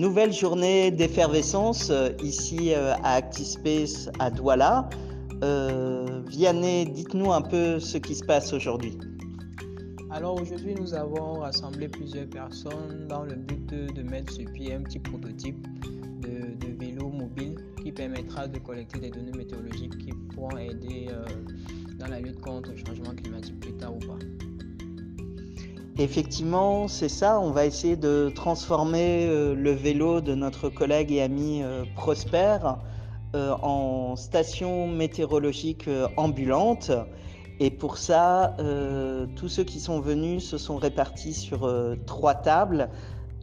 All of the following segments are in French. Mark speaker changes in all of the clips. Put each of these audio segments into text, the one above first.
Speaker 1: nouvelle journée d'effervescence ici à ActiSpace à Douala. Vianney, dites-nous un peu ce qui se passe aujourd'hui.
Speaker 2: Alors aujourd'hui, nous avons rassemblé plusieurs personnes dans le but de, mettre sur pied un petit prototype de, vélo mobile qui permettra de collecter des données météorologiques qui pourront aider euh, dans la lutte contre le changement climatique plus tard ou pas.
Speaker 1: Effectivement, c'est ça. On va essayer de transformer euh, le vélo de notre collègue et ami euh, Prosper en station météorologique ambulante et pour ça, euh, tous ceux qui sont venus se sont répartis sur euh, trois tables.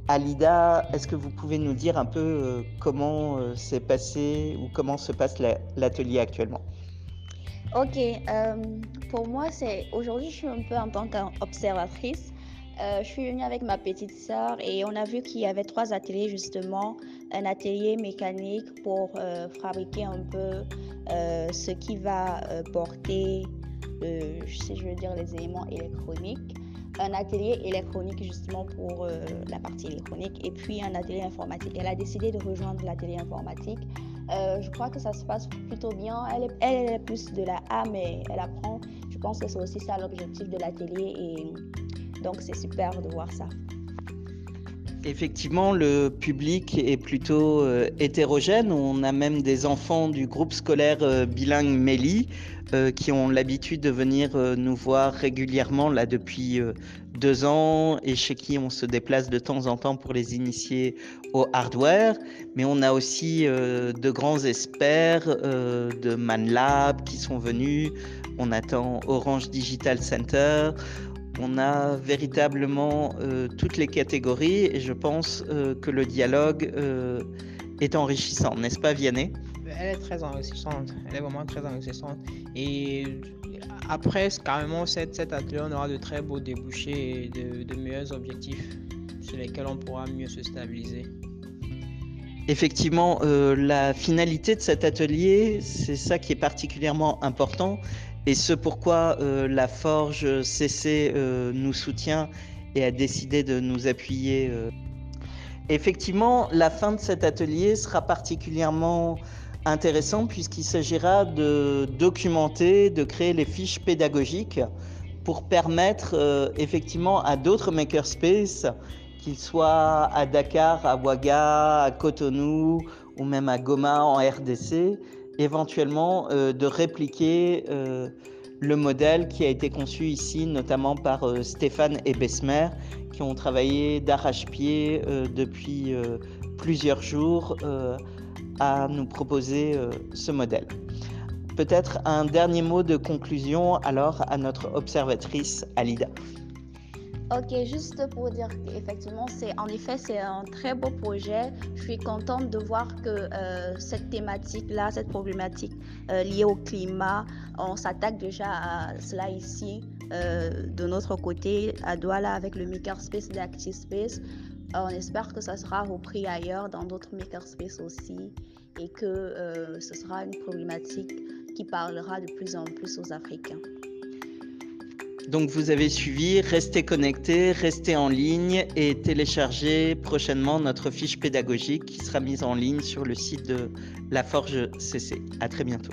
Speaker 1: Alida, est-ce que vous pouvez nous dire un peu euh, comment s'est passé ou comment se passe l'atelier actuellement?
Speaker 3: Ok, pour moi, c'est aujourd'hui, je suis un peu en tant qu'observatrice. Je suis venue avec ma petite sœur et on a vu qu'il y avait trois ateliers justement. Un atelier mécanique pour fabriquer un peu ce qui va porter euh, si je veux dire, les éléments électroniques, un atelier électronique justement pour euh, la partie électronique et puis un atelier informatique. Elle a décidé de rejoindre l'atelier informatique. Euh, je crois que ça se passe plutôt bien. Elle est, plus de la A, mais elle apprend. Je pense que c'est aussi ça l'objectif de l'atelier donc c'est super de voir ça.
Speaker 1: Effectivement, le public est plutôt euh, hétérogène. On a même des enfants du groupe scolaire euh, bilingue Méli euh, qui ont l'habitude de venir nous voir régulièrement là depuis deux ans et chez qui on se déplace de temps en temps pour les initier au hardware. Mais on a aussi de grands experts de ManLab qui sont venus. On attend Orange Digital Center. On a véritablement euh, toutes les catégories et je pense euh, que le dialogue euh, est enrichissant, n'est-ce pas Vianney?
Speaker 2: Elle est très enrichissante, elle est vraiment très enrichissante. Et après, carrément, cette, cet atelier, on aura de très beaux débouchés et de, de meilleurs objectifs sur lesquels on pourra mieux se stabiliser.
Speaker 1: Effectivement, la finalité de cet atelier, c'est ça qui est particulièrement important, et ce pourquoi euh, la Forge CC euh, nous soutient et a décidé de nous appuyer. Euh. Effectivement, la fin de cet atelier sera particulièrement intéressant puisqu'il s'agira de documenter, de créer les fiches pédagogiques pour permettre effectivement à d'autres makerspaces, qu'ils soient à Dakar, à Ouaga, à Cotonou ou même à Goma en RDC, éventuellement euh, de répliquer euh, le modèle qui a été conçu ici, notamment par euh, Stéphane et Besmer, qui ont travaillé d'arrache-pied depuis plusieurs jours à nous proposer ce modèle. Peut-être un dernier mot de conclusion alors à notre observatrice Alida.
Speaker 3: Ok, juste pour dire qu'effectivement, c'est en effet c'est un très beau projet. Je suis contente de voir que euh, cette thématique-là, cette problématique euh, liée au climat, on s'attaque déjà à cela ici euh, de notre côté à Douala avec le Makerspace d'ActiSpace. on espère que ça sera repris ailleurs dans d'autres Makerspace aussi et que ce sera une problématique qui parlera de plus en plus aux Africains.
Speaker 1: Donc vous avez suivi, restez connectés, restez en ligne et téléchargez prochainement notre fiche pédagogique qui sera mise en ligne sur le site de La Forge CC. À très bientôt.